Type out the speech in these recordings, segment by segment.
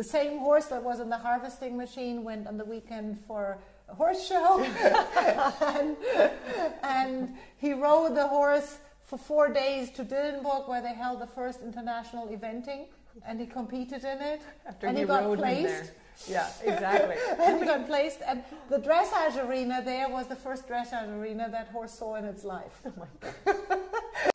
the same horse that was in the harvesting machine went on the weekend for a horse show, and, and he rode the horse for four days to Dillenburg, where they held the first international eventing, and he competed in it, After and he he got rode placed. Yeah, exactly. and he got placed, and the dressage arena there was the first dressage arena that horse saw in its life. Oh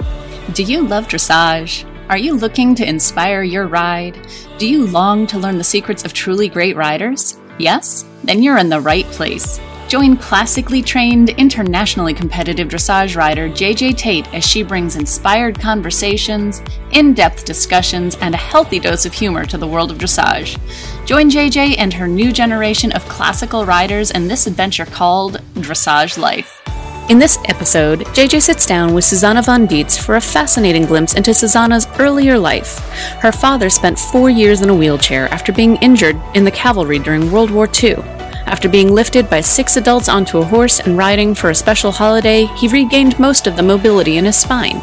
Do you love dressage? Are you looking to inspire your ride? Do you long to learn the secrets of truly great riders? Yes? Then you're in the right place. Join classically trained, internationally competitive dressage rider JJ Tate as she brings inspired conversations, in depth discussions, and a healthy dose of humor to the world of dressage. Join JJ and her new generation of classical riders in this adventure called Dressage Life. In this episode, JJ sits down with Susanne von Dietze for a fascinating glimpse into Susanne's earlier life. Her father spent four years in a wheelchair after being injured in the cavalry during World War II. After being lifted by six adults onto a horse and riding for a special holiday, he regained most of the mobility in his spine.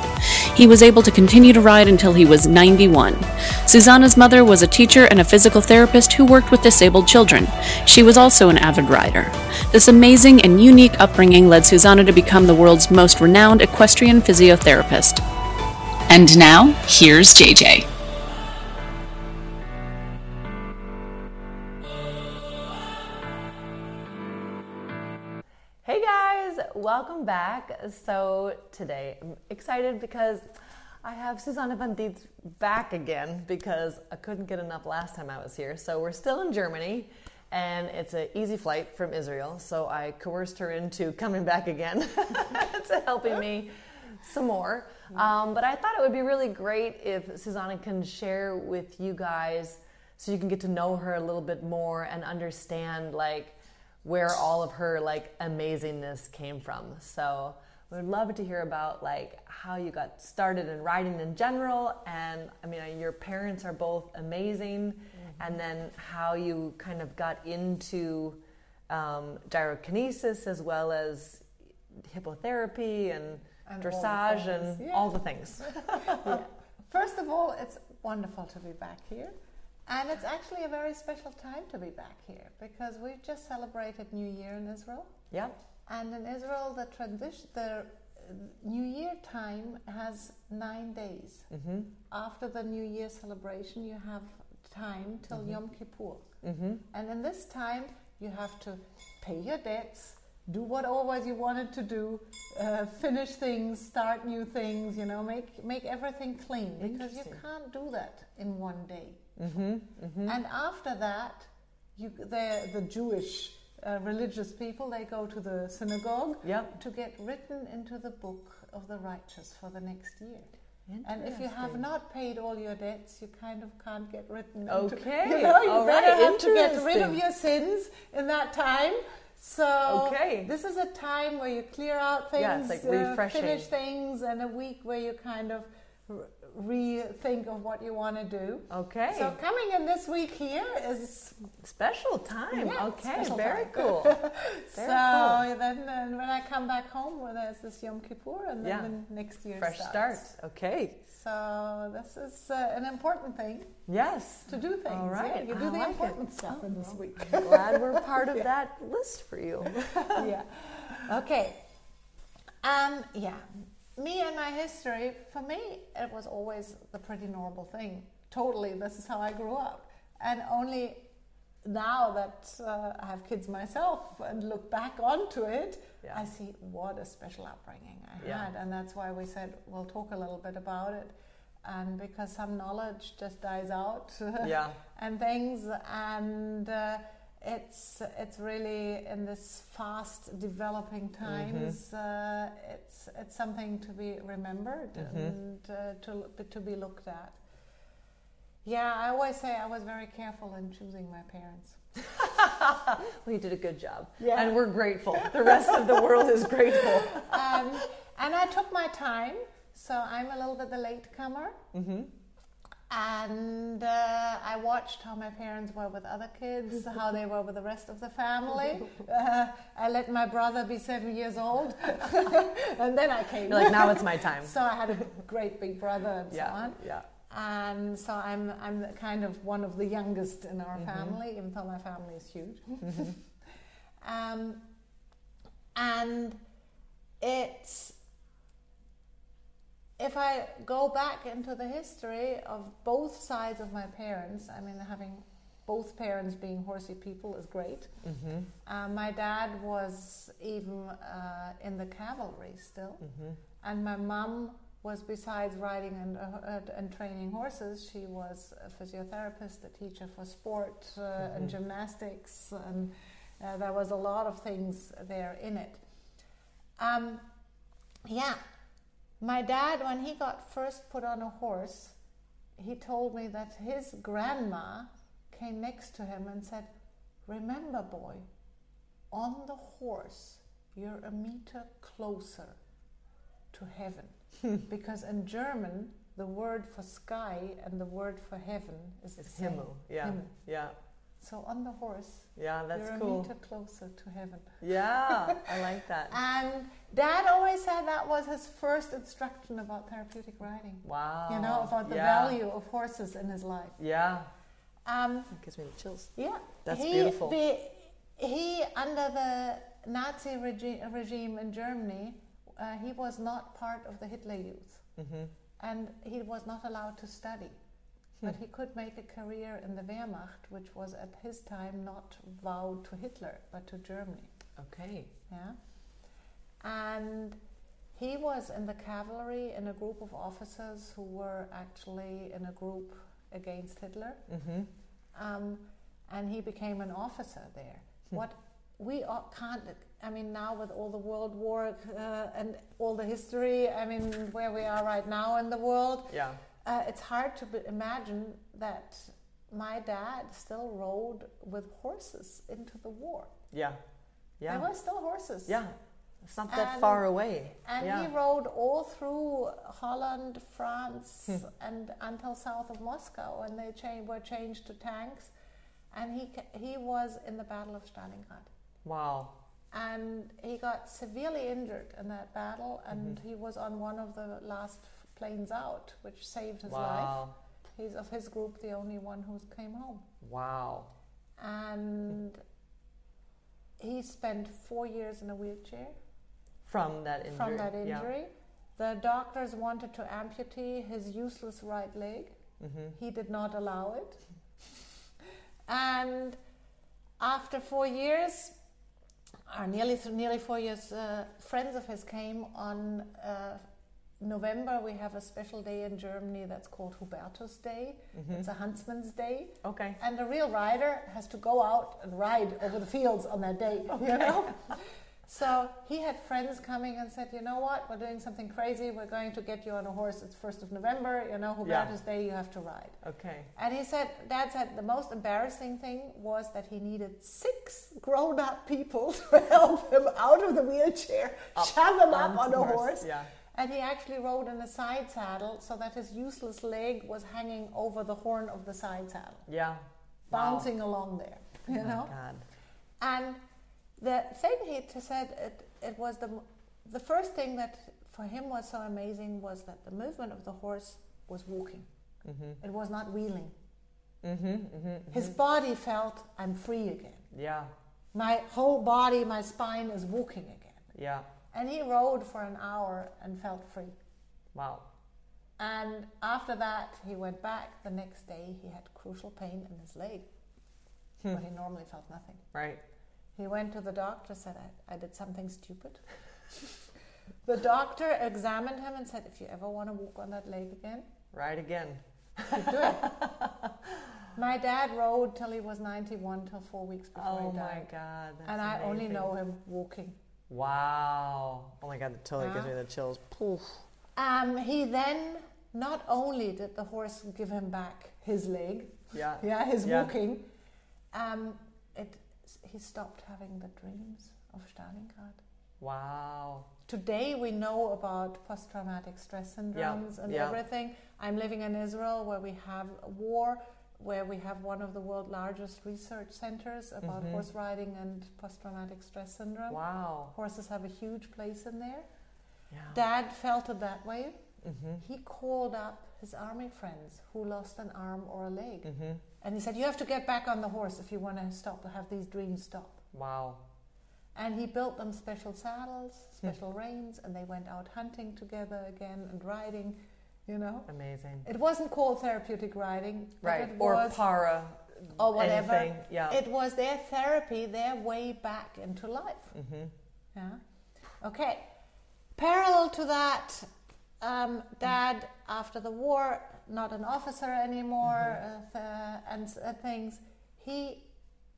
He was able to continue to ride until he was 91. Susanne's mother was a teacher and a physical therapist who worked with disabled children. She was also an avid rider. This amazing and unique upbringing led Susanne to become the world's most renowned equestrian physiotherapist. And now, here's JJ. Welcome back. So today I'm excited because I have Susanne von Dietze back again because I couldn't get enough last time I was here. So we're still in Germany and it's an easy flight from Israel. So I coerced her into coming back again to helping me some more. Um, but I thought it would be really great if Susanne can share with you guys so you can get to know her a little bit more and understand like where all of her like amazingness came from. So we would love to hear about like how you got started in riding in general, and I mean your parents are both amazing, and then how you kind of got into um, gyrokinesis as well as hippotherapy and, And dressage things, and yeah. all the things. First of all, it's wonderful to be back here. And it's actually a very special time to be back here because we've just celebrated New Year in Israel. yeah. And in Israel, the transition, the New Year time has nine days. Mm-hmm. After the New Year celebration, you have time till Mm-hmm. Yom Kippur. And in this time, you have to pay your debts, do what always you wanted to do, uh, finish things, start new things, you know, make, make everything clean because you can't do that in one day. Mm-hmm. And after that, you, the, the Jewish uh, religious people, they go to the synagogue Yep. to get written into the book of the righteous for the next year. And if you have not paid all your debts, you kind of can't get written. into- Okay, you know, you all better right, have to get rid of your sins in that time. So Okay. this is a time where you clear out things, Yeah, like uh, finish things, and a week where you kind of rethink of what you want to do. Okay. So coming in this week here is special time. Yeah, okay. special very time. cool. so Very then uh, when I come back home, well, there's this Yom Kippur, and then Yeah. the next year Fresh starts. start. Okay. So this is uh, an important thing Yes. to do things. All yeah. right, you I do the like it. important stuff in this week. Glad we're part of that list for you. yeah. Okay. Um, yeah. Me and my history, for me, it was always the pretty normal thing. Totally. This is how I grew up. And only now that uh, I have kids myself and look back onto it, Yeah. I see what a special upbringing I Yeah. had. And that's why we said we'll talk a little bit about it. And because some knowledge just dies out Yeah. and things and uh, it's it's really in this fast developing times uh, it's it's something to be remembered and uh, to to be looked at yeah i always say i was very careful in choosing my parents Well, you did a good job. Yeah. And we're grateful. The rest of the world is grateful. um, and i took my time so i'm a little bit the late comer and uh, I watched how my parents were with other kids, how they were with the rest of the family. Uh, I let my brother be seven years old, and then I came. You're like, now it's my time. so I had a great big brother and so on. Yeah. and so I'm I'm kind of one of the youngest in our Mhm. family, even though my family is huge. um, and it's if I go back into the history of both sides of my parents, I mean, having both parents being horsey people is great. Mm-hmm. Uh, my dad was even uh, in the cavalry still, Mm-hmm. and my mum was besides riding and, uh, and training horses, she was a physiotherapist, a teacher for sport uh, and Mhm. gymnastics, and uh, there was a lot of things there in it. Um, yeah, my dad, when he got first put on a horse, he told me that his grandma came next to him and said, Remember, boy, on the horse, you're a meter closer to heaven. Hmm. because in German, the word for sky and the word for heaven is the It's same. Himmel. Yeah. Himmel. Yeah. So on the horse, Yeah, that's you're a cool. meter closer to heaven. Yeah, I like that. And Dad always said that was his first instruction about therapeutic riding. Wow. You know, about the Yeah. value of horses in his life. Yeah. Um, That gives me the chills. yeah, That's he, beautiful. Be, he, under the Nazi regi- regime in Germany, uh, he was not part of the Hitler Youth, Mm-hmm. and he was not allowed to study. Hmm. But he could make a career in the Wehrmacht, which was at his time not vowed to Hitler, but to Germany. Okay. Yeah. And he was in the cavalry in a group of officers who were actually in a group against Hitler. Mm-hmm. Um, and he became an officer there. Hmm. What we all can't, I mean, now with all the World War uh, and all the history, I mean, where we are right now in the world, Yeah. Uh, it's hard to imagine that my dad still rode with horses into the war. Yeah. Yeah. There were still horses. Yeah. It's not that And- far away. And yeah. he rode all through Holland, France, Hmm. and until south of Moscow, and they cha- were changed to tanks. And he ca- he was in the Battle of Stalingrad, wow. and he got severely injured in that battle, and Mm-hmm. he was on one of the last planes out, which saved his life. He's of his group the only one who came home, Wow. and he spent four years in a wheelchair. From that injury. from that Yeah. injury. The doctors wanted to amputate his useless right leg. Mm-hmm. He did not allow it. And after four years, or nearly nearly four years, uh, friends of his came on uh, November. We have a special day in Germany that's called Hubertus Day. Mm-hmm. It's a huntsman's day, Okay. and a real rider has to go out and ride over the fields on that day. You know. So he had friends coming and said, you know what, we're doing something crazy. We're going to get you on a horse. It's first of November. You know, Yeah. Hubertus Day. You have to ride. Okay. And he said, Dad said the most embarrassing thing was that he needed six grown-up people to help him out of the wheelchair, Up shove him up on a horse, horse. yeah. And he actually rode in a side saddle so that his useless leg was hanging over the horn of the side saddle, Yeah. bouncing along there. You oh know. My God. And the thing he said, it, it was the, the first thing that for him was so amazing was that the movement of the horse was walking. Mm-hmm. It was not wheeling. Mm-hmm. Mm-hmm. His body felt, I'm free again. Yeah. My whole body, my spine is walking again. Yeah. And he rode for an hour and felt free. Wow. And after that, he went back. The next day, he had crucial pain in his leg, Hmm. where he normally felt nothing. Right. He went to the doctor, said, I, I did something stupid. the doctor examined him and said, If you ever want to walk on that leg again, Right again. do it. My dad rode till he was 91, till four weeks before Oh he died. Oh my. God. And I only know him walking. Wow. Oh my God. That totally gives me the chills. Poof. Um, he then, not only did the horse give him back his leg, Yeah. yeah, his Yeah. walking, um, it, he stopped having the dreams of Stalingrad. Wow. Today we know about post-traumatic stress syndromes and yeah. everything. I'm living in Israel where we have war, where we have one of the world's largest research centers about Mhm. horse riding and post-traumatic stress syndrome. Wow. Horses have a huge place in there. Yeah. Dad felt it that way. Mm-hmm. he called up his army friends who lost an arm or a leg. Mm-hmm. And he said, You have to get back on the horse if you want to stop, have these dreams stop. Wow. And he built them special saddles, special reins, and they went out hunting together again and riding, you know. Amazing. It wasn't called therapeutic but Right. it Or was, para. or whatever. Anything. Yeah. It was their therapy, their way back into life. mm-hmm. Yeah. Okay. Parallel to that, um, Dad, after the war, not an officer anymore, uh, th- and uh, things. He,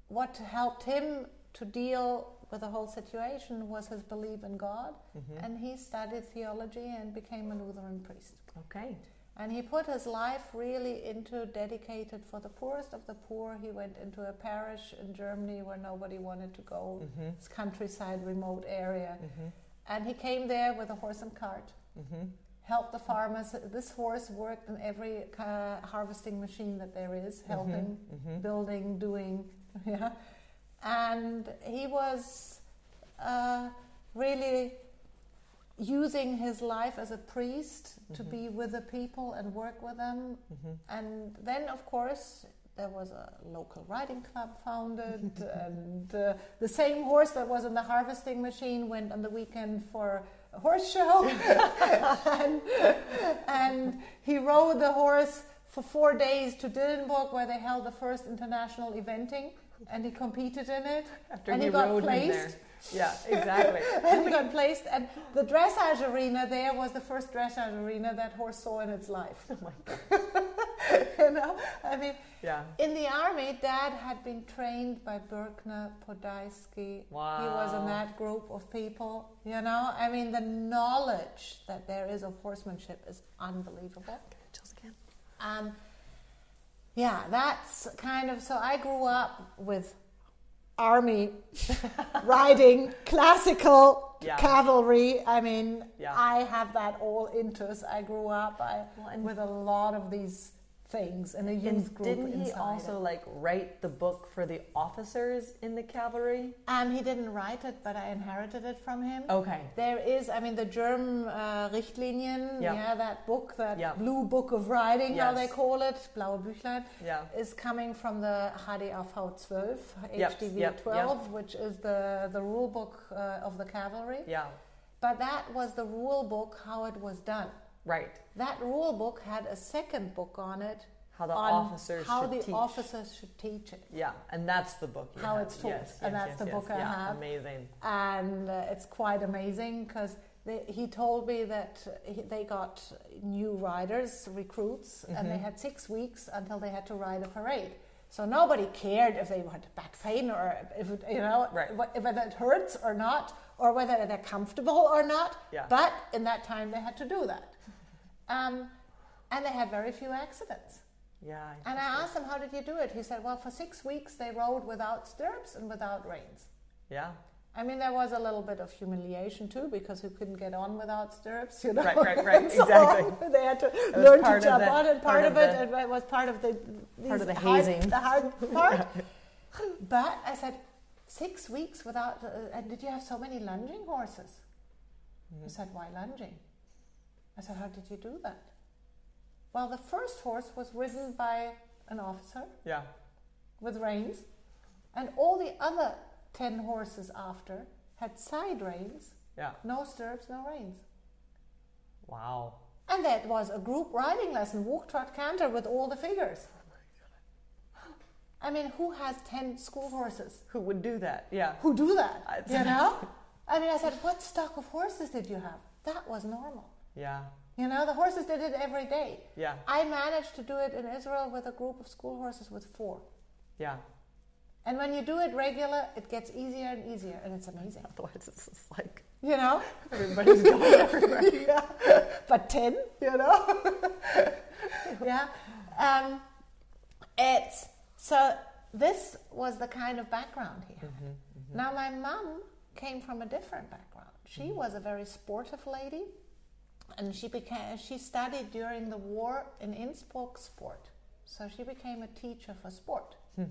what helped him to deal with the whole situation was his belief in God, Mm-hmm. and he studied theology and became a Lutheran priest. Okay. And he put his life really into dedicated for the poorest of the poor. He went into a parish in Germany where nobody wanted to go, Mm-hmm. this countryside, remote area. Mm-hmm. And he came there with a horse and cart, Mm-hmm. helped the farmers. This horse worked in every uh, harvesting machine that there is, helping, Mm-hmm. building, doing, yeah. And he was uh, really using his life as a priest to Mhm. be with the people and work with them. Mm-hmm. And then, of course, there was a local riding club founded, and uh, the same horse that was in the harvesting machine went on the weekend for a horse show. and, and he rode the horse for four days to Dillenburg, where they held the first international eventing, and he competed in it. After and he, he got placed. Yeah, exactly. and he got placed. And the dressage arena there was the first dressage arena that horse saw in its life. oh my God. you know, I mean, Yeah. in the army, Dad had been trained by Bürkner, Podhajsky. Wow. He was in that group of people. You know, I mean, the knowledge that there is of horsemanship is unbelievable. Um, yeah, that's kind of so. I grew up with army riding, classical Yeah. cavalry. I mean, Yeah. I have that all into us. I grew up I, Well, with a lot of these things in a youth And group. didn't he also it. like write the book for the officers in the cavalry? Um, he didn't write it, but I inherited it from him. Okay. There is, I mean, the German uh, Richtlinien, Yeah. yeah, that book, that Yeah. blue book of riding, how they call it, Blaue Büchlein. Yeah. is coming from the HDAV 12, Yep, HDV yep, 12, which is the, the rule book uh, of the cavalry. Yeah. But that was the rule book, how it was done. Right. That rule book had a second book on it. How the officers how should the teach. officers should teach it. Yeah, and that's the book. you How have. it's taught, Yes, and yes, that's yes, the yes. book I yeah, have. Amazing. And uh, it's quite amazing because he told me that he, they got new riders, recruits, and Mm-hmm. they had six weeks until they had to ride a parade. So nobody cared if they had back pain or if it, you know Right. wh- whether it hurts or not, or whether they're comfortable or not. Yeah. But in that time, they had to do that, um, and they had very few accidents. Yeah. I And I asked him, "How did you do it?" He said, "Well, for six weeks they rode without stirrups and without reins." Yeah. I mean, there was a little bit of humiliation too because he couldn't get on without stirrups, you know. Right, right, right, So exactly. they had to learn to jump the- on, and part, part of, it, the- it was part of the Part of the hard- hazing. the hard part. But I said, six weeks without. Uh, and did you have so many lunging horses? Mm-hmm. He said, why lunging? I said, how did you do that? Well, the first horse was ridden by an officer Yeah. with reins, and all the other 10 horses after had side reins, Yeah. no stirrups, no reins. Wow. And that was a group riding lesson, walk, trot, canter with all the figures. Oh I mean, who has 10 school horses? Who would do that? Yeah. Who do that? You know? I mean, I said, what stock of horses did you have? That was normal. Yeah. You know, the horses did it every day. Yeah. I managed to do it in Israel with a group of school horses with four. Yeah. And when you do it regular, it gets easier and easier, and it's amazing. Otherwise, it's just like You know? everybody's going everywhere. yeah. But 10, you know? yeah. Um, it's so this was the kind of background he had. Mm-hmm, mm-hmm. Now, my mum came from a different background. She mm-hmm. was a very sportive lady, and she became she studied during the war in Innsbruck sport. So she became a teacher for sport, hmm.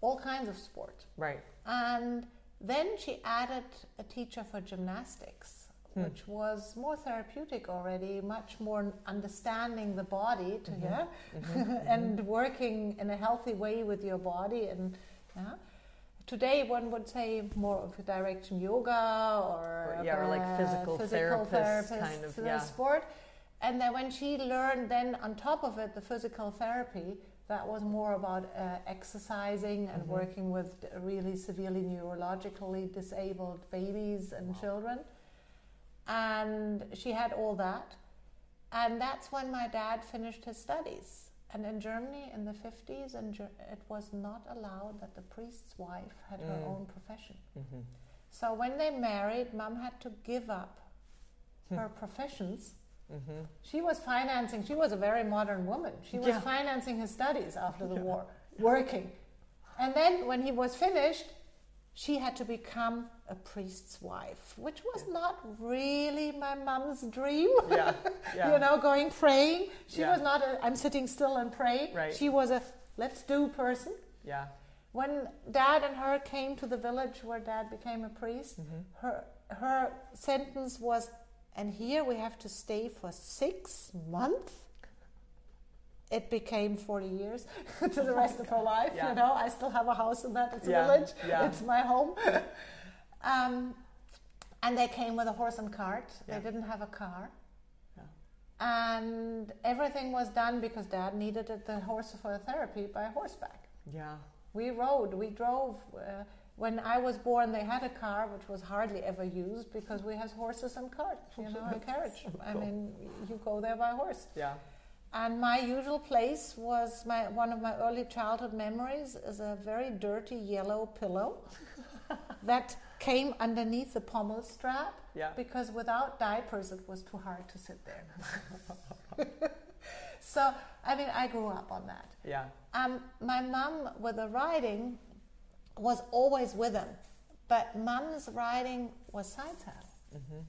all kinds of sport. Right. And then she added a teacher for gymnastics hmm. which was more therapeutic already, much more understanding the body to mm-hmm. yeah, mm-hmm. and working in a healthy way with your body. And yeah. Today, one would say more of a direction yoga or, Or- yeah, or like physical therapists therapist, kind of, yeah. sport. And then when she learned, then on top of it, the physical therapy, that was more about uh, exercising and Mm-hmm. working with really severely neurologically disabled babies and children. And she had all that. And that's when my dad finished his studies. And in Germany in the 50s, and it was not allowed that the priest's wife had her Mm. own profession. Mm-hmm. So when they married, mom had to give up Hmm. her professions. Mm-hmm. She was financing, she was a very modern woman. She was Yeah. financing his studies after the war, working. And then when he was finished, she had to become a priest's wife, which was not really my mom's dream. Yeah. Yeah. you know, going praying. She Yeah. was not a I'm sitting still and pray. Right. She was a let's do person. Yeah. When dad and her came to the village where dad became a priest, Mm-hmm. her her sentence was, and here we have to stay for six months. It became 40 years to the rest of her life. Yeah. You know, I still have a house in that. It's a village. yeah. It's my home. Um, and they came with a horse and cart. Yeah. They didn't have a car. Yeah. And everything was done because dad needed it- the horse for therapy by horseback. Yeah. We rode, we drove. Uh, when I was born, they had a car which was hardly ever used because we had horses and carts, you know, a carriage. I Cool. mean, you go there by horse. Yeah. And my usual place was my one of my early childhood memories is a very dirty yellow pillow that came underneath the pommel strap Yeah. because without diapers it was too hard to sit there. so I mean, I grew up on that. Yeah. Um, my mum with the riding was always with him, but mum's riding was side saddle. Mm-hmm.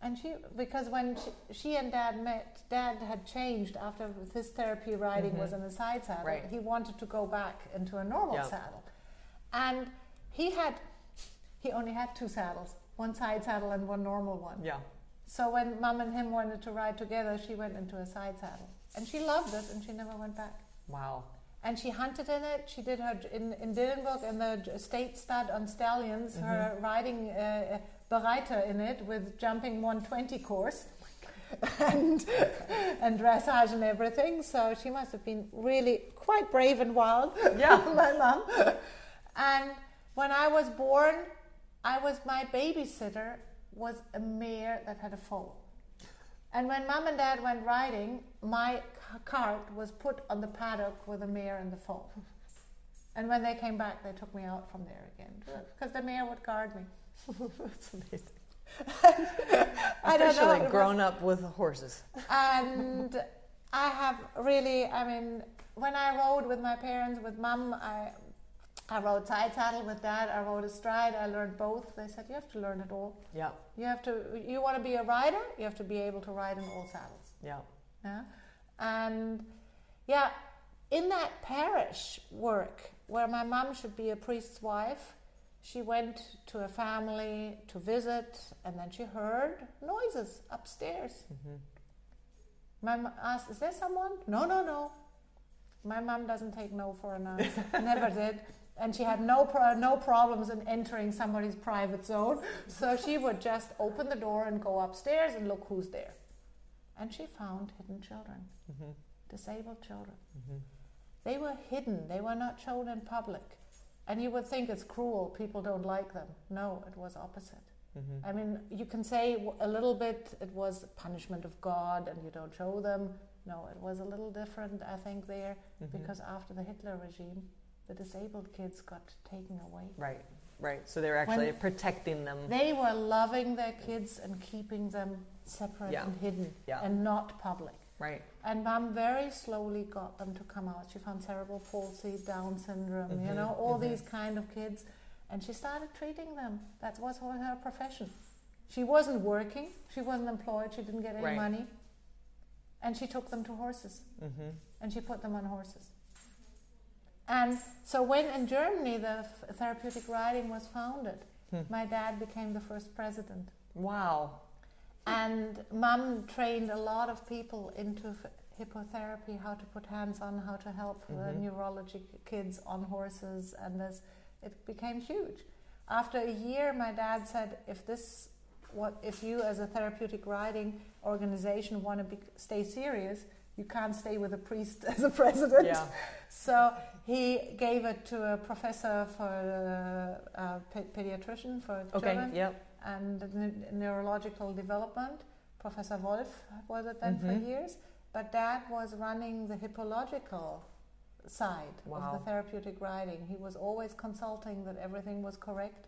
And she, because when she, she and dad met, dad had changed after his therapy riding was in a side saddle. Right. He wanted to go back into a normal Yeah. saddle. And he had, he only had two saddles one side saddle and one normal one. Yeah. So when mum and him wanted to ride together, she went into a side saddle. And she loved it and she never went back. Wow. And she hunted in it. She did her in, in Dillenburg in the state stud on stallions, her riding uh, Bereiter in it with jumping 120 course and, and dressage and everything. So she must have been really quite brave and wild, Yeah. my mum. And when I was born, I was my babysitter was a mare that had a foal. And when mum and dad went riding, my cart was put on the paddock with the mare and the foal. And when they came back, they took me out from there again because the mare would guard me. That's amazing. I don't know. Officially it was- grown up with horses. and I have really, I mean, when I rode with my parents, with mum, I, I rode side saddle with dad. I rode astride. I learned both. They said you have to learn it all. Yeah. You have to. You want to be a rider. You have to be able to ride in all saddles. Yeah. Yeah? And yeah, in that parish work where my mum should be a priest's wife, she went to a family to visit and then she heard noises upstairs. Mm-hmm. My mum asked, Is there someone? No, no, no. My mum doesn't take no for an answer. Never did. And she had no, pro- no problems in entering somebody's private zone. So she would just open the door and go upstairs and look who's there. And she found hidden children, Mm-hmm. disabled children. They were hidden, they were not shown in public. And you would think it's cruel, people don't like them. No, it was opposite. Mm-hmm. I mean, you can say a little bit it was punishment of God and you don't show them. No, it was a little different, I think, there, Mm-hmm. because after the Hitler regime, the disabled kids got taken away. Right. Right. So they were actually When- protecting them. They were loving their kids and keeping them separate Yeah. and hidden Yeah. and not public. Right. And mom very slowly got them to come out. She found cerebral palsy, Down syndrome, you Mhm, know, all mhm. these kind of kids. And she started treating them. That was her, her profession. She wasn't working, she wasn't employed, she didn't get any Right. money. And she took them to horses Mm-hmm. and she put them on horses. And so when in Germany the therapeutic riding was founded, Hmm. my dad became the first president. Wow. and mum trained a lot of people into hippotherapy, how to put hands on, how to help Mhm. neurologic kids on horses, and this it became huge. After a year, my dad said, "If this, what if you as a therapeutic riding organization want to be, stay serious, you can't stay with a priest as a president." Yeah. So he gave it to a professor for uh, uh, pe- pediatrician for Okay. children Yep. and n- neurological development. Professor Wolf was it then Mhm. for years, but Dad was running the hippological side of the therapeutic riding. He was always consulting that everything was correct.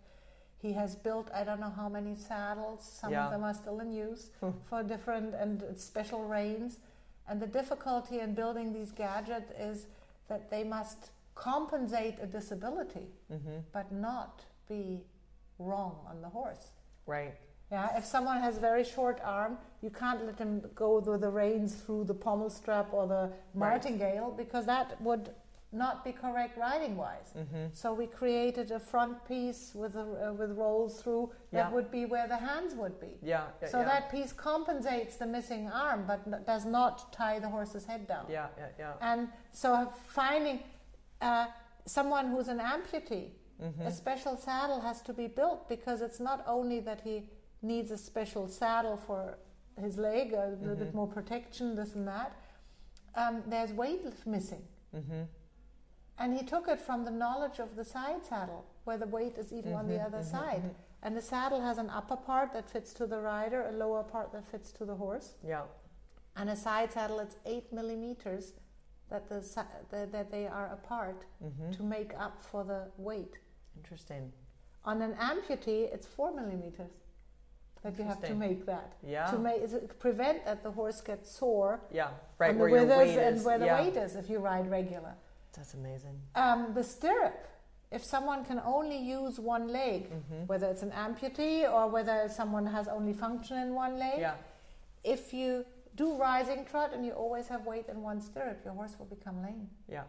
He has built I don't know how many saddles. Some Yeah. of them are still in use Hmm. for different and special reins. And the difficulty in building these gadgets is that they must compensate a disability, hmm but not be wrong on the horse. Right. Yeah, if someone has very short arm, you can't let him go with the reins through the pommel strap or the martingale because that would not be correct riding wise. hmm So we created a front piece with a, uh, with rolls through that Yeah. would be where the hands would be. Yeah. So yeah. that piece compensates the missing arm, but n- does not tie the horse's head down. Yeah. Yeah. Yeah. And so finding uh, someone who's an amputee, hmm a special saddle has to be built because it's not only that he needs a special saddle for his leg, a little bit Mhm. more protection, this and that. Um, there's weight missing. hmm And he took it from the knowledge of the side saddle, where the weight is even on the Mhm, other mhm, side. mhm. And the saddle has an upper part that fits to the rider, a lower part that fits to the horse. Yeah. And a side saddle, it's eight millimeters that, the, si- that, they are apart hmm to make up for the weight. Interesting. On an amputee, it's four millimeters that you have to make that Yeah. to make is prevent that the horse gets sore yeah. Right where the your withers weight and where the yeah. weight is if you ride regular. That's amazing. Um, the stirrup, if someone can only use one leg, hmm whether it's an amputee or whether someone has only function in one leg, Yeah. if you do rising trot and you always have weight in one stirrup, your horse will become lame. Yeah.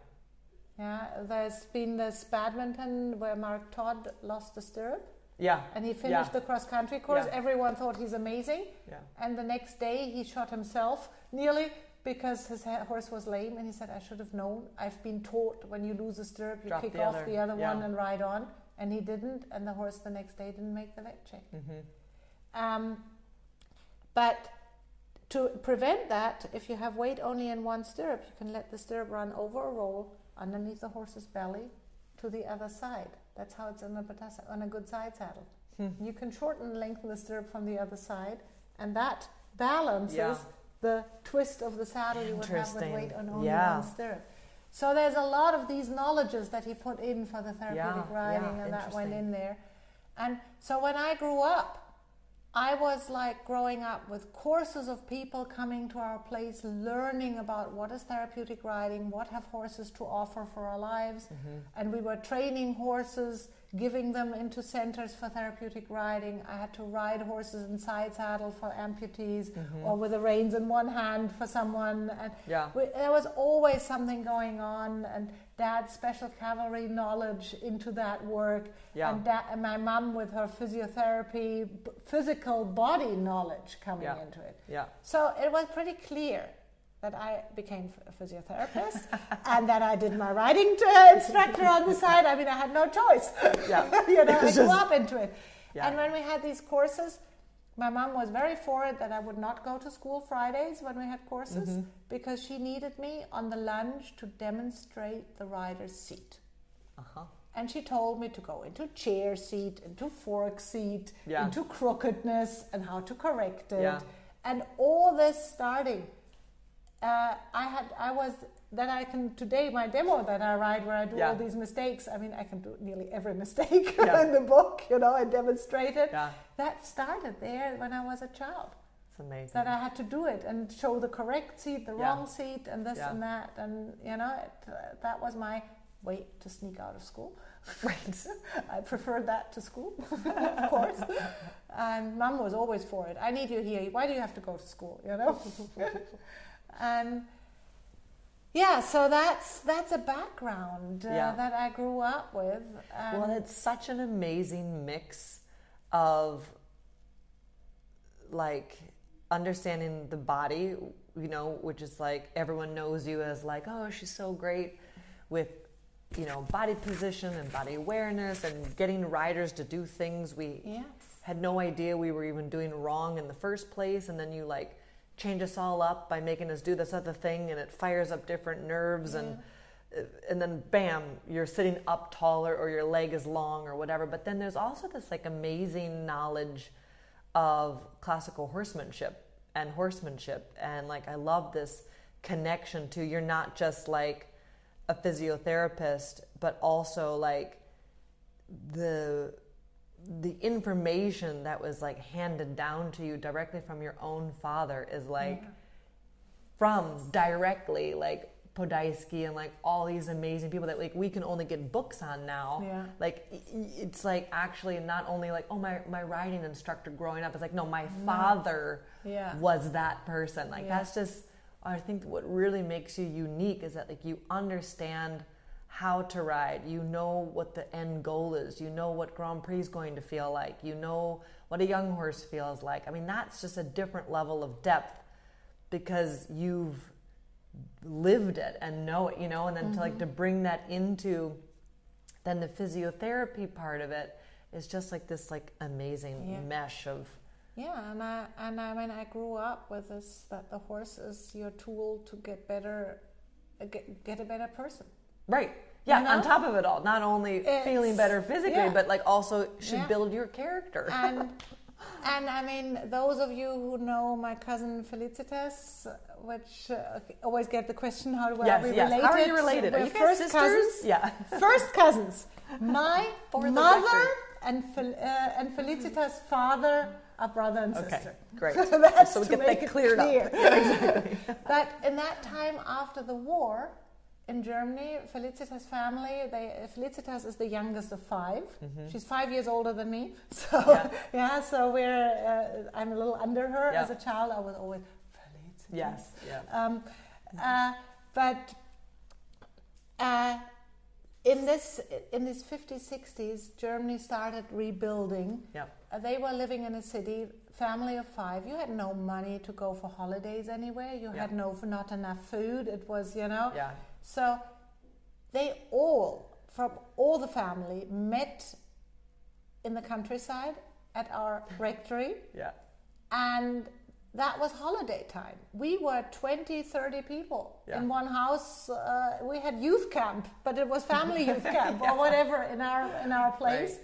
Yeah, there's been this badminton where Mark Todd lost the stirrup Yeah. and he finished Yeah. the cross country course. Yeah. Everyone thought he's amazing, Yeah. and the next day he shot himself nearly because his horse was lame. And he said, "I should have known. I've been taught when you lose a stirrup, you Drop kick the off other. the other Yeah. one and ride on." And he didn't, and the horse the next day didn't make the vet check. hmm Um, but to prevent that, if you have weight only in one stirrup, you can let the stirrup run over a roll underneath the horse's belly to the other side. That's how it's on a, on a good side saddle. Hmm. You can shorten and lengthen the stirrup from the other side, and that balances Yeah. The twist of the saddle you would have with weight on only Yeah. one stirrup. So there's a lot of these knowledges that he put in for the therapeutic Yeah, riding, yeah, and that went in there. And so when I grew up, I was like growing up with courses of people coming to our place, learning about what is therapeutic riding, what have horses to offer for our lives, hmm and we were training horses, giving them into centers for therapeutic riding. I had to ride horses in side saddle for amputees, hmm or with the reins in one hand for someone, and Yeah. we, there was always something going on, and Dad's special cavalry knowledge into that work, Yeah. and, dad, and my mum with her physiotherapy, physical body knowledge coming Yeah. into it. Yeah. So it was pretty clear that I became a physiotherapist and that I did my riding instructor on the side. I mean, I had no choice. Yeah. you know, I grew just- up into it. Yeah. And when we had these courses, my mom was very for it that I would not go to school Fridays when we had courses Mhm. because she needed me on the lunge to demonstrate the rider's seat. Uh-huh. And she told me to go into chair seat, into fork seat, Yeah. into crookedness, and how to correct it. Yeah. And all this starting, uh, I had, I was that I can today my demo that I write where I do Yeah. all these mistakes. I mean, I can do nearly every mistake Yeah. in the book, you know, and demonstrate it. Yeah. That started there when I was a child. It's amazing. That I had to do it and show the correct seat, the wrong seat, and this and that, and you know, it, uh, that was my way to sneak out of school. right. I preferred that to school, of course. And mum was always for it. I need you here. Why do you have to go to school? You know. And yeah, so that's that's a background uh, Yeah. that I grew up with. Well, Um, it's such an amazing mix of like understanding the body, you know, which is like everyone knows you as like, oh, she's so great with you know body position and body awareness and getting riders to do things we had no idea we were even doing wrong in the first place and then you like change us all up by making us do this other thing and it fires up different nerves and and then bam you're sitting up taller or your leg is long or whatever. But then there's also this like amazing knowledge of classical horsemanship and horsemanship. And like i love this connection to you're not just like a physiotherapist but also like the the information that was like handed down to you directly from your own father is like from directly like Podhajsky and like all these amazing people that like we can only get books on now. Yeah. Like it's like actually not only like oh my my riding instructor growing up. It's like no, my father Yeah. was that person. Like Yeah. that's just I think what really makes you unique is that like you understand how to ride. You know what the end goal is. You know what Grand Prix is going to feel like. You know what a young horse feels like. I mean, that's just a different level of depth because you've lived it and know it, you know, and then to like to bring that into then the physiotherapy part of it is just like this like amazing Yeah. mesh of Yeah, and I and I mean I grew up with this that the horse is your tool to get better, uh, get, get a better person. Right. Yeah, You on top of it all, not only It's- feeling better physically, yeah. but like also should Yeah. build your character. And and I mean those of you who know my cousin Felicitas, which uh, always get the question how do I yes, be yes. related? How are you related? Are We're you first sisters? cousins. Yeah. First cousins. My mother and Fel- uh, and Felicitas' father are brother and sister. Okay, sister. great. That's so we to get make that it cleared clear. up. Yeah, exactly. But in that time after the war in Germany, Felicitas' family, they, Felicitas is the youngest of 5 She's five years older than me. So Mm-hmm. Yeah. yeah, so we're uh, I'm a little under her. Yeah. As a child, I was always Felicitas. Yes. Yeah. Um, uh, but uh, in this in these 50s, 60s, Germany started rebuilding. Yeah. Uh, they were living in a city, family of five. You had no money to go for holidays anywhere. You had no not enough food. It was you know. Yeah. So they all, from all the family, met in the countryside at our rectory Yeah. and that was holiday time. We were 20, 30 people Yeah. in one house. Uh, we had youth camp, but it was family youth camp or whatever in our in our place.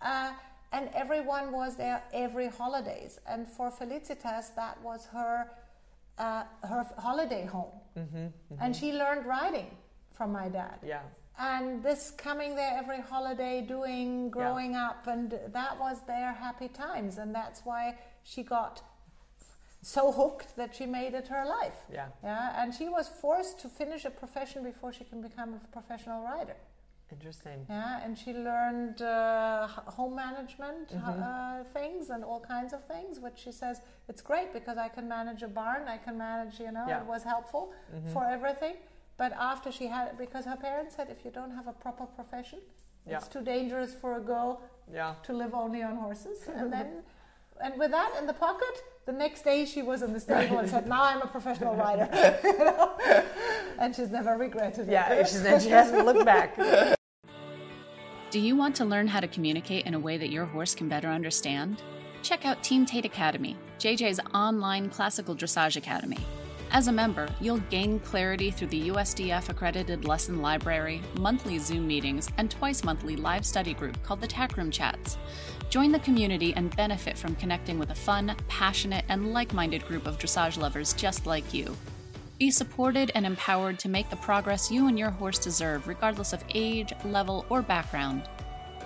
Uh, and everyone was there every holidays. And for Felicitas, that was her uh, her holiday home. And she learned riding from my dad Yeah. and this coming there every holiday doing growing up and that was their happy times and that's why she got so hooked that she made it her life Yeah. yeah and she was forced to finish a profession before she can become a professional rider Interesting. yeah and she learned uh, home management uh, things and all kinds of things which she says it's great because i can manage a barn i can manage you know Yeah. it was helpful for everything but after she had because her parents said if you don't have a proper profession Yeah. it's too dangerous for a girl Yeah. to live only on horses and then and with that in the pocket the next day she was in the stable and said now i'm a professional rider You know? and she's never regretted Yeah. it she hasn't looked back. Do you want to learn how to communicate in a way that your horse can better understand? Check out Team Tate Academy, JJ's online classical dressage academy. As a member, you'll gain clarity through the USDF accredited lesson library, monthly Zoom meetings, and twice monthly live study group called the Tack Room Chats. Join the community and benefit from connecting with a fun, passionate, and like minded group of dressage lovers just like you. Be supported and empowered to make the progress you and your horse deserve, regardless of age, level, or background.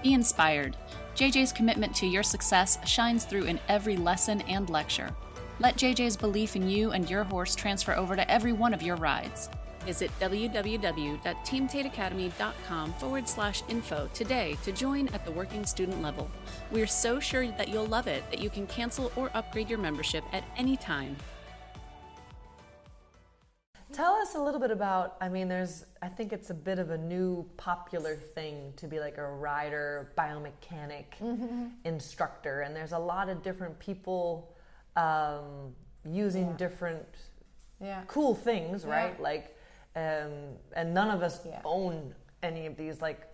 Be inspired. JJ's commitment to your success shines through in every lesson and lecture. Let JJ's belief in you and your horse transfer over to every one of your rides. Visit www.teamtateacademy.com forward slash info today to join at the working student level. We're so sure that you'll love it that you can cancel or upgrade your membership at any time. Tell us a little bit about. I mean, there's. I think it's a bit of a new popular thing to be like a rider, biomechanic instructor, and there's a lot of different people. Um, using Yeah. different Yeah. cool things, Yeah. right? Like, um, and none of us own any of these, like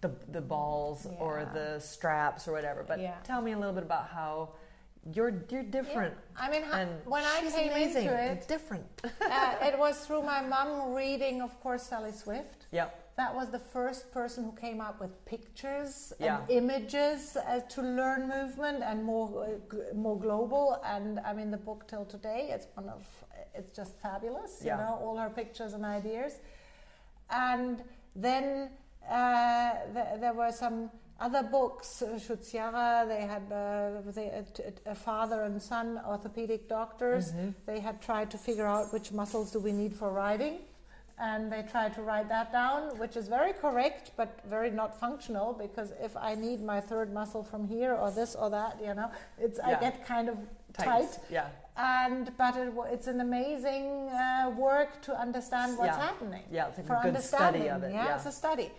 the the balls or the straps or whatever. But tell me a little bit about how you're you're different. I mean, And when I came amazing into it, different. uh, it was through my mom reading, of course, Sally Swift. yeah, That was the first person who came up with pictures Yeah. and images uh, to learn movement and more uh, g- more global. And I mean, the book till today, it's one of it's just fabulous. Yeah. You know, all her pictures and ideas. And then uh, th- there were some other books, uh, Schusdziarra, they had uh, they, a, a father and son orthopedic doctors. Mm-hmm. They had tried to figure out which muscles do we need for riding. And they tried to write that down, which is very correct, but very not functional because if I need my third muscle from here or this or that, you know, it's I get kind of tight. tight Yeah, and but it, it's an amazing uh, work to understand what's Yeah. happening Yeah, it's like a for good study understanding of it, yeah, yeah. it's a study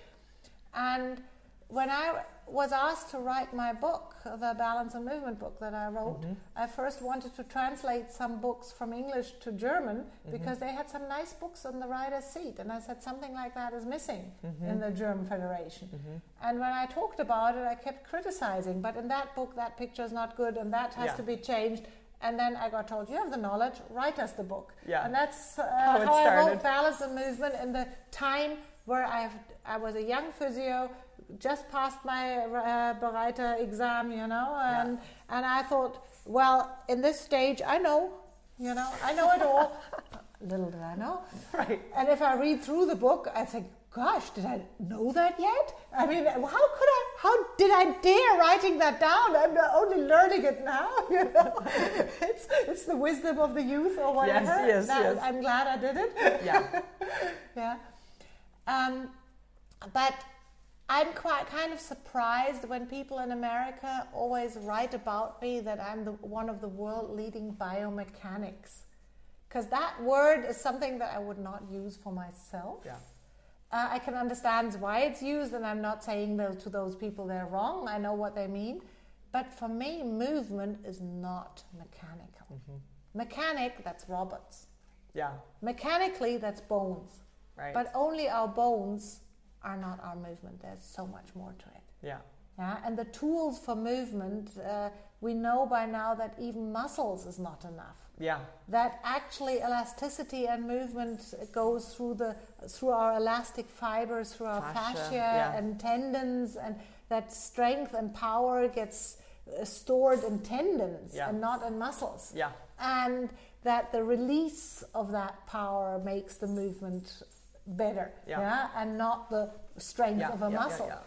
and when i was asked to write my book the balance and movement book that i wrote Mm-hmm. i first wanted to translate some books from english to german Mm-hmm. because they had some nice books on the writer's seat and i said something like that is missing Mm-hmm. in the german federation and when i talked about it i kept criticizing but in that book that picture is not good and that has Yeah. to be changed and then I got told, you have the knowledge, write us the book. Yeah. And that's uh, How how, I wrote Balance and Movement in the time where I've, I was a young physio, just passed my uh, Bereiter exam, you know, and, and I thought, well, in this stage, I know, you know, I know it all. Little did I know. right. And if I read through the book, I think, gosh, did I know that yet? I mean, how could I, how did I dare writing that down? I'm only learning it now, you know. it's, it's the wisdom of the youth or whatever. yes, That- yes. I'm glad I did it. Yeah, yeah. Um, but I'm quite kind of surprised when people in America always write about me that I'm the, one of the world leading biomechanics. Because that word is something that I would not use for myself. yeah, Uh, I can understand why it's used, and I'm not saying those, to those people they're wrong. I know what they mean. But for me, movement is not mechanical. Mechanic, that's robots. yeah. Mechanically, that's bones. Right. But only our bones are not our movement. There's so much more to it. yeah, Yeah? And the tools for movement, uh, we know by now that even muscles is not enough. yeah, That actually elasticity and movement goes through the through our elastic fibers, through our Fascia, fascia, yeah. and tendons, and that strength and power gets uh, stored in tendons Yeah. and not in muscles yeah, and that the release of that power makes the movement better Yeah. and not the strength Yeah, of a yeah, yeah, muscle yeah.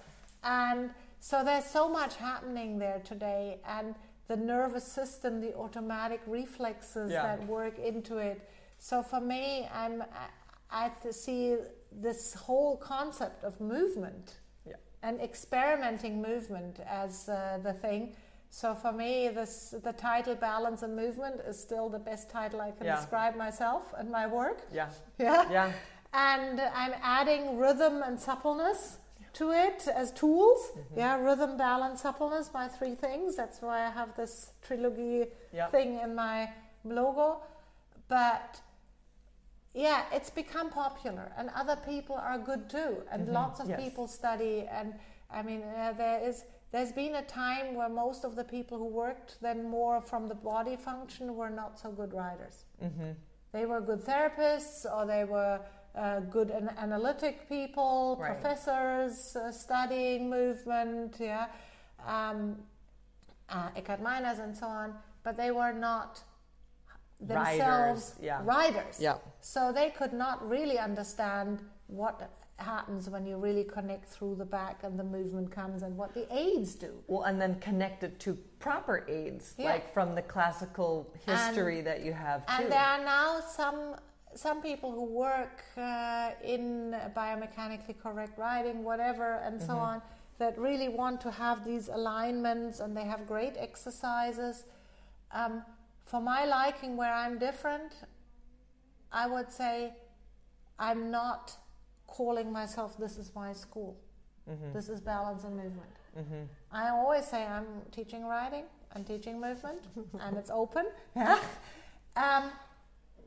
and so there's so much happening there today and the nervous system the automatic reflexes Yeah. that work into it so for me i'm i, I see this whole concept of movement yeah. and experimenting movement as uh, the thing. So for me, this the title "Balance and Movement" is still the best title I can Yeah. describe myself and my work. Yeah, Yeah. yeah, And I'm adding rhythm and suppleness to it as tools. Mm-hmm. Yeah, rhythm, balance, suppleness, my three things. That's why I have this trilogy Yeah. thing in my logo. But yeah, it's become popular, and other people are good too, and lots of Mm-hmm. Yes. people study. And I mean, uh, there is there's been a time where most of the people who worked then more from the body function were not so good writers. Mm-hmm. They were good therapists, or they were uh, good an- analytic people, Right. professors uh, studying movement, yeah, um, uh, Eckart and so on. But they were not themselves Riders, yeah. Yeah. So they could not really understand what happens when you really connect through the back and the movement comes and what the aids do. Well, and then connect it to proper aids, Yeah. like from the classical history that you have too. And there are now some some people who work uh, in biomechanically correct riding, whatever, and so on, that really want to have these alignments, and they have great exercises. Um, for my liking, where I'm different, I would say I'm not calling myself this is my school. This is balance and movement. I always say I'm teaching riding and teaching movement, and it's open. Um,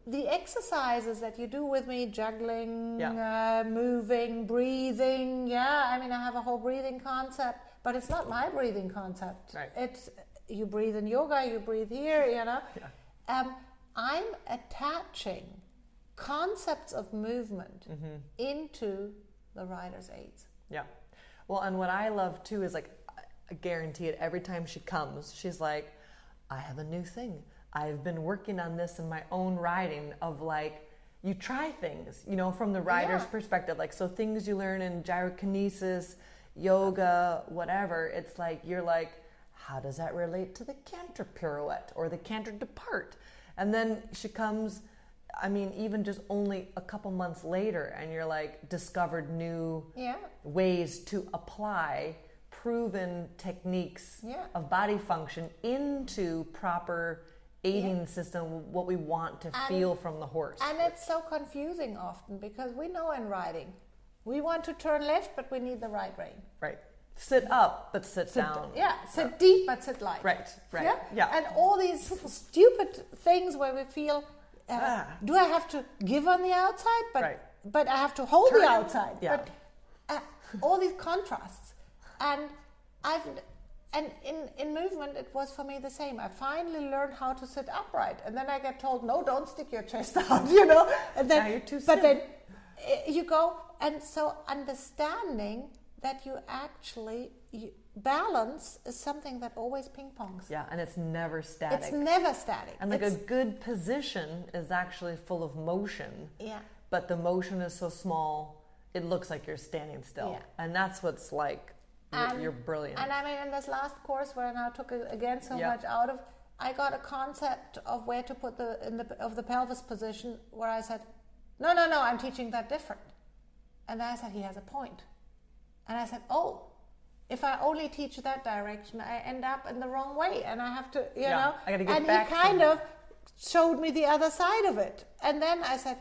the exercises that you do with me, juggling, Yeah. uh, moving, breathing, yeah, I mean, I have a whole breathing concept, but it's not my breathing concept. Right. It's you breathe in yoga, you breathe here, you know. Yeah. Um, I'm attaching concepts of movement Mm-hmm. into the rider's aids. Yeah. Well, and what I love too is like, I guarantee it every time she comes, she's like, I have a new thing. I've been working on this in my own writing of like, you try things, you know, from the rider's Yeah. perspective. Like, so things you learn in gyrokinesis, yoga, whatever, it's like, you're like, how does that relate to the canter pirouette or the canter depart? And then she comes, I mean, even just only a couple months later, and you're like, discovered new Yeah. ways to apply proven techniques Yeah. of body function into proper aiding system what we want to And- feel from the horse And it's so confusing often because we know in riding, we want to turn left, but we need the right rein. right sit up but sit, Sit- down Yeah, sit deep, but sit light. right right Yeah? yeah And all these stupid things where we feel, uh, Ah. do I have to give on the outside, but Right. but I have to hold Turn the outside. Yeah. But uh, all these contrasts, and I've and in in movement it was for me the same. I finally learned how to sit upright, and then I get told, no, don't stick your chest out, you know. And then Yeah, you're too but then uh, you go and so understanding that you actually you, balance is something that always ping pongs. yeah and it's never static It's never static. and like It's- a good position is actually full of motion yeah, but the motion is so small it looks like you're standing still Yeah. and that's what's like you're, And- you're brilliant and I mean, in this last course where I now took again so Yeah. much out of, I got a concept of where to put the in the of the pelvis position where I said, no, no, no, I'm teaching that different, and I said he has a point. and I said, oh. If I only teach that direction, I end up in the wrong way, and I have to, you Yeah, know. I gotta get and back he kind of showed me the other side of it, and then I said,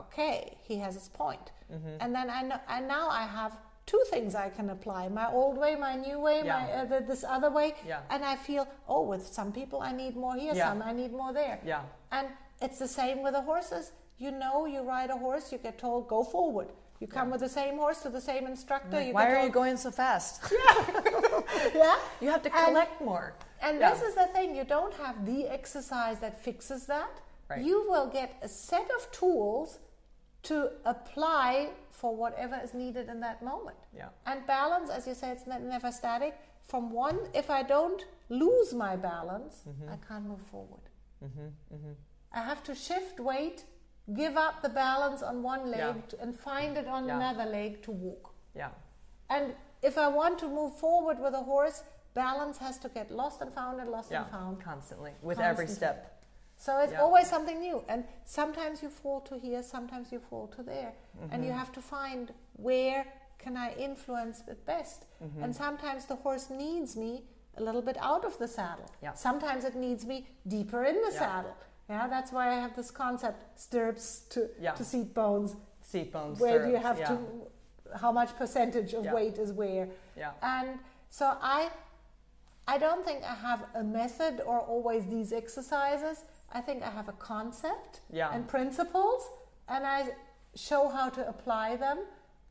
okay, he has his point. Mm-hmm. And then I know, and now I have two things I can apply: my old way, my new way, my uh, the, this other way. Yeah. And I feel, oh, with some people I need more here, Yeah. some I need more there. Yeah. And it's the same with the horses. You know, you ride a horse, you get told go forward. You come with the same horse to the same instructor. Like, you why are you going so fast Yeah. yeah. you have to And- collect more And Yeah. this is the thing, you don't have the exercise that fixes that. Right. You will get a set of tools to apply for whatever is needed in that moment. Yeah. And balance, as you say, it's never static. From one, if I don't lose my balance, Mm-hmm. I can't move forward. I have to shift weight, give up the balance on one leg, Yeah. to- and find it on Yeah. another leg to walk. yeah And if I want to move forward with a horse, balance has to get lost and found and lost yeah and found. constantly with every step So it's Yeah. always something new. And sometimes you fall to here, sometimes you fall to there. And Mm-hmm. you have to find where can I influence it best. Mm-hmm. And sometimes the horse needs me a little bit out of the saddle. Yeah. Sometimes it needs me deeper in the Yeah. saddle. Yeah, that's why I have this concept stirrups to, Yeah. to seat bones. seat bones Where do you stirrups, have to, how much percentage of weight is where? yeah And so I I don't think I have a method or always these exercises. I think I have a concept Yeah. and principles and I show how to apply them.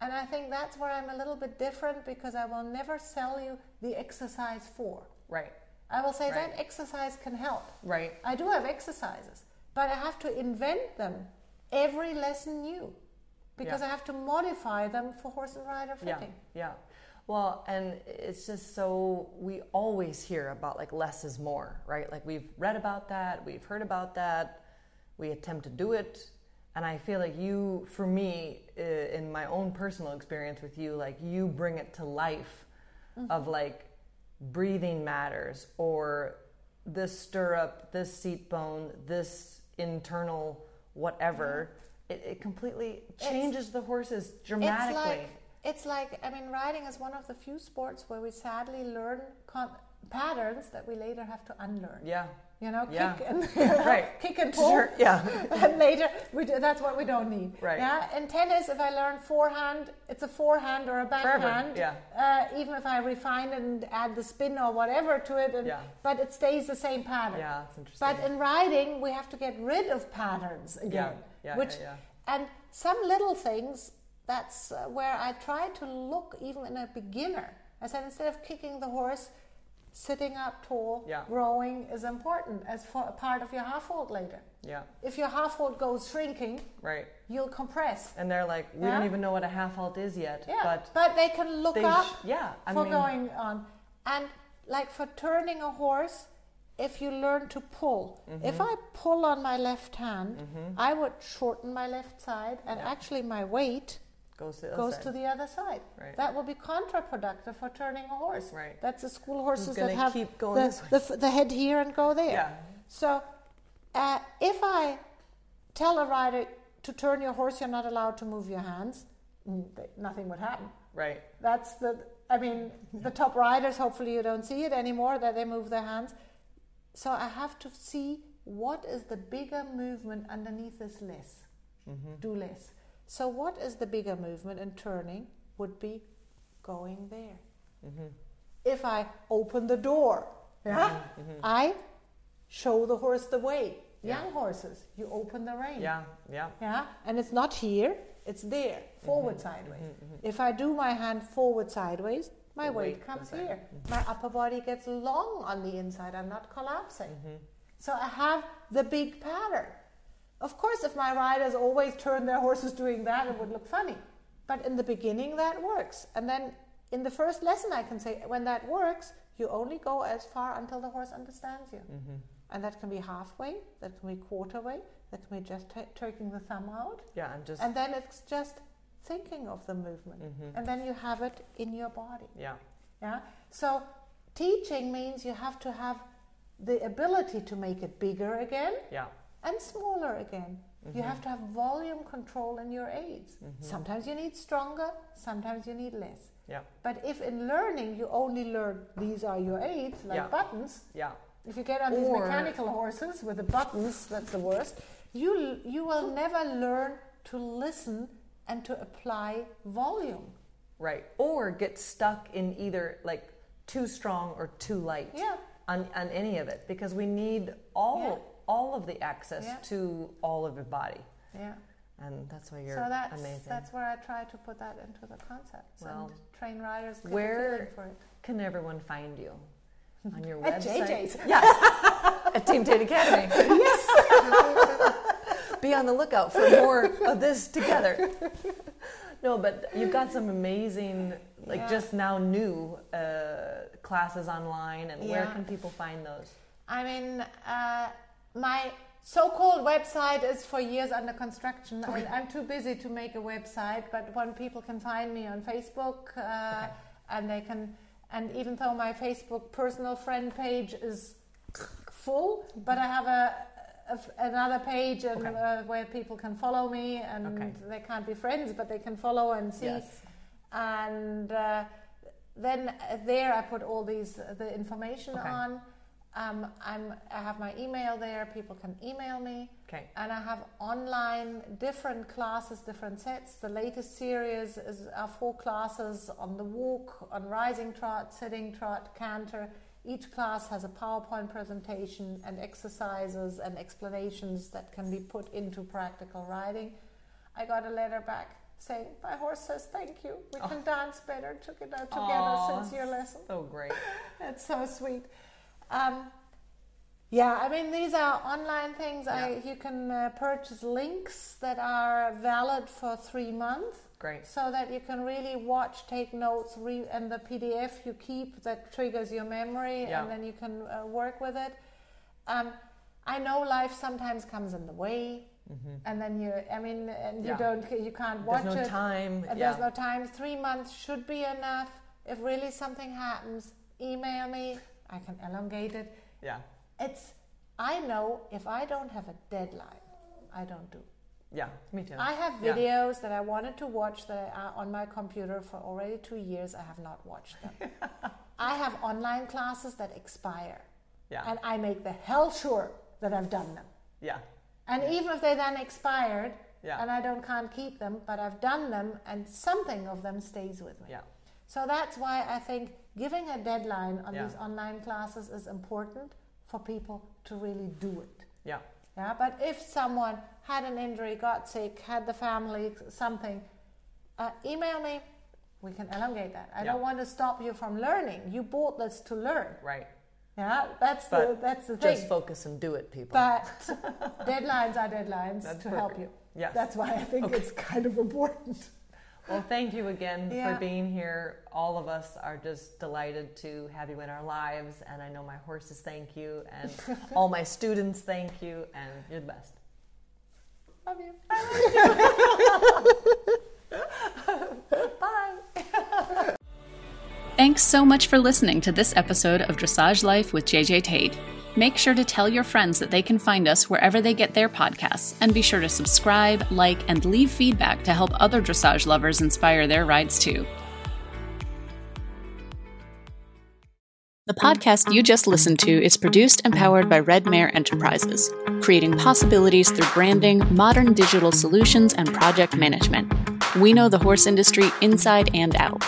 And I think that's where I'm a little bit different because I will never sell you the exercise for. right I will say Right. that exercise can help. right I do have exercises, but I have to invent them every lesson new because Yeah. I have to modify them for horse and rider fitting. yeah yeah well and it's just so we always hear about like less is more right? Like we've read about that we've heard about that we attempt to do it. And i feel like you for me uh, in my own personal experience with you like you bring it to life of like breathing matters or this stirrup this seat bone this internal whatever it, it completely changes the horses dramatically It's like I mean, riding is one of the few sports where we sadly learn con- patterns that we later have to unlearn. yeah You know, Yeah. kick and Right. kick and pull. Sure, yeah. and later, we do, that's what we don't need. Right. Yeah. In tennis, if I learn forehand, it's a forehand or a backhand. yeah. Uh, even if I refine it and add the spin or whatever to it, and, Yeah. but it stays the same pattern. Yeah, that's interesting. But in riding, we have to get rid of patterns again. yeah, which, yeah, And some little things, that's uh, where I try to look even in a beginner. I said instead of kicking the horse, sitting up tall, Yeah. growing is important as for a part of your half halt later. yeah, If your half halt goes shrinking, right. you'll compress. And they're like, we Yeah. don't even know what a half halt is yet. Yeah, But but they can look they up sh- yeah, I for mean- going on. And like for turning a horse, if you learn to pull, if Mm-hmm. I pull on my left hand, I would shorten my left side, and actually my weight goes to the other goes side. to the other side. Right. That will be counterproductive for turning a horse. Right. That's the school horses that have keep going the, this way. the, the head here and go there. Yeah. So uh, if I tell a rider to turn your horse, you're not allowed to move your hands, mm, nothing would happen. Right. That's the, I mean, the top riders, hopefully you don't see it anymore, that they move their hands. So I have to see what is the bigger movement underneath this less. Do less. So what is the bigger movement in turning would be going there. If I open the door, yeah, I show the horse the way. Young horses, you open the rein. Yeah, yeah. Yeah, and it's not here, it's there, forward sideways. If I do my hand forward sideways, my weight, weight comes here. My upper body gets long on the inside, I'm not collapsing. So I have the big pattern. Of course, if my riders always turn their horses doing that, it would look funny. But in the beginning, that works. And then in the first lesson, I can say, when that works, you only go as far until the horse understands you. Mm-hmm. And that can be halfway, that can be quarter way, that can be just ta taking the thumb out. Yeah, and just And then it's just thinking of the movement. Mm-hmm. And then you have it in your body. yeah, Yeah. So teaching means you have to have the ability to make it bigger again yeah, and smaller again. You mm-hmm. have to have volume control in your aids. Mm-hmm. Sometimes you need stronger, sometimes you need less. yeah, But if in learning you only learn these are your aids, like Yeah. buttons, yeah, if you get on these mechanical horses with the buttons, that's the worst. You you will never learn to listen and to apply volume. right. Or get stuck in either like too strong or too light. Yeah. On, on any of it because we need all Yeah. All of the access Yeah. to all of your body, Yeah. and that's why you're so that's amazing. that's where I try to put that into the concepts Well, and train riders get where- for it. Can everyone find you on your At website? JJ's. Yes, at Team Tate Academy. Yes. Be on the lookout for more of this together. No, but you've got some amazing, like Yeah. just now new uh, classes online, and where can people find those? I mean, uh, my so-called website is for years under construction. I, I'm too busy to make a website, but when people can find me on Facebook, uh, and they can, and even though my Facebook personal friend page is full, but I have a, a another page and Okay. uh, where people can follow me, and Okay. they can't be friends, but they can follow and see. Yes. And uh, then uh, there I put all these uh, the information Okay. on. Um, I'm, I have my email there. People can email me, Okay. and I have online different classes, different sets. The latest series is are four classes on the walk, on rising trot, sitting trot, canter. Each class has a PowerPoint presentation and exercises and explanations that can be put into practical riding. I got a letter back saying, "My horse says thank you. We can dance better together, together since your lesson." So great. That's so sweet. Um, yeah, I mean these are online things. I you can uh, purchase links that are valid for three months, Great. so that you can really watch, take notes, re- and the PDF you keep that triggers your memory, Yeah. and then you can uh, work with it. Um, I know life sometimes comes in the way, and then you, I mean, and you Mm-hmm. Yeah. don't, you can't watch There's no it. time. And yeah. There's no time. Three months should be enough. If really something happens, email me. I can elongate it. yeah. It's. I know if I don't have a deadline, I don't do. Yeah. Me too. I have Yeah. videos that I wanted to watch that are uh, on my computer for already two years. I have not watched them. I have online classes that expire. Yeah. And I make the hell sure that I've done them. Yeah. And even if they then expired Yeah. and I don't can't keep them, but I've done them and something of them stays with me. Yeah. So that's why I think giving a deadline on Yeah. these online classes is important for people to really do it. Yeah. Yeah, but if someone had an injury, got sick, had the family something, uh, email me. We can elongate that. I Yeah. don't want to stop you from learning. You bought this to learn. Right. Yeah, that's the that's the thing. Just focus and do it, people. But deadlines are deadlines That's to help you. Yes. That's why I think it's kind of important. Well, thank you again Yeah. for being here. All of us are just delighted to have you in our lives, and I know my horses thank you, and all my students thank you, and you're the best. Love you. Bye. Thanks so much for listening to this episode of Dressage Life with JJ Tate. Make sure to tell your friends that they can find us wherever they get their podcasts, and be sure to subscribe, like, and leave feedback to help other dressage lovers inspire their rides too. The podcast you just listened to is produced and powered by Red Mare Enterprises, creating possibilities through branding, modern digital solutions, and project management. We know the horse industry inside and out.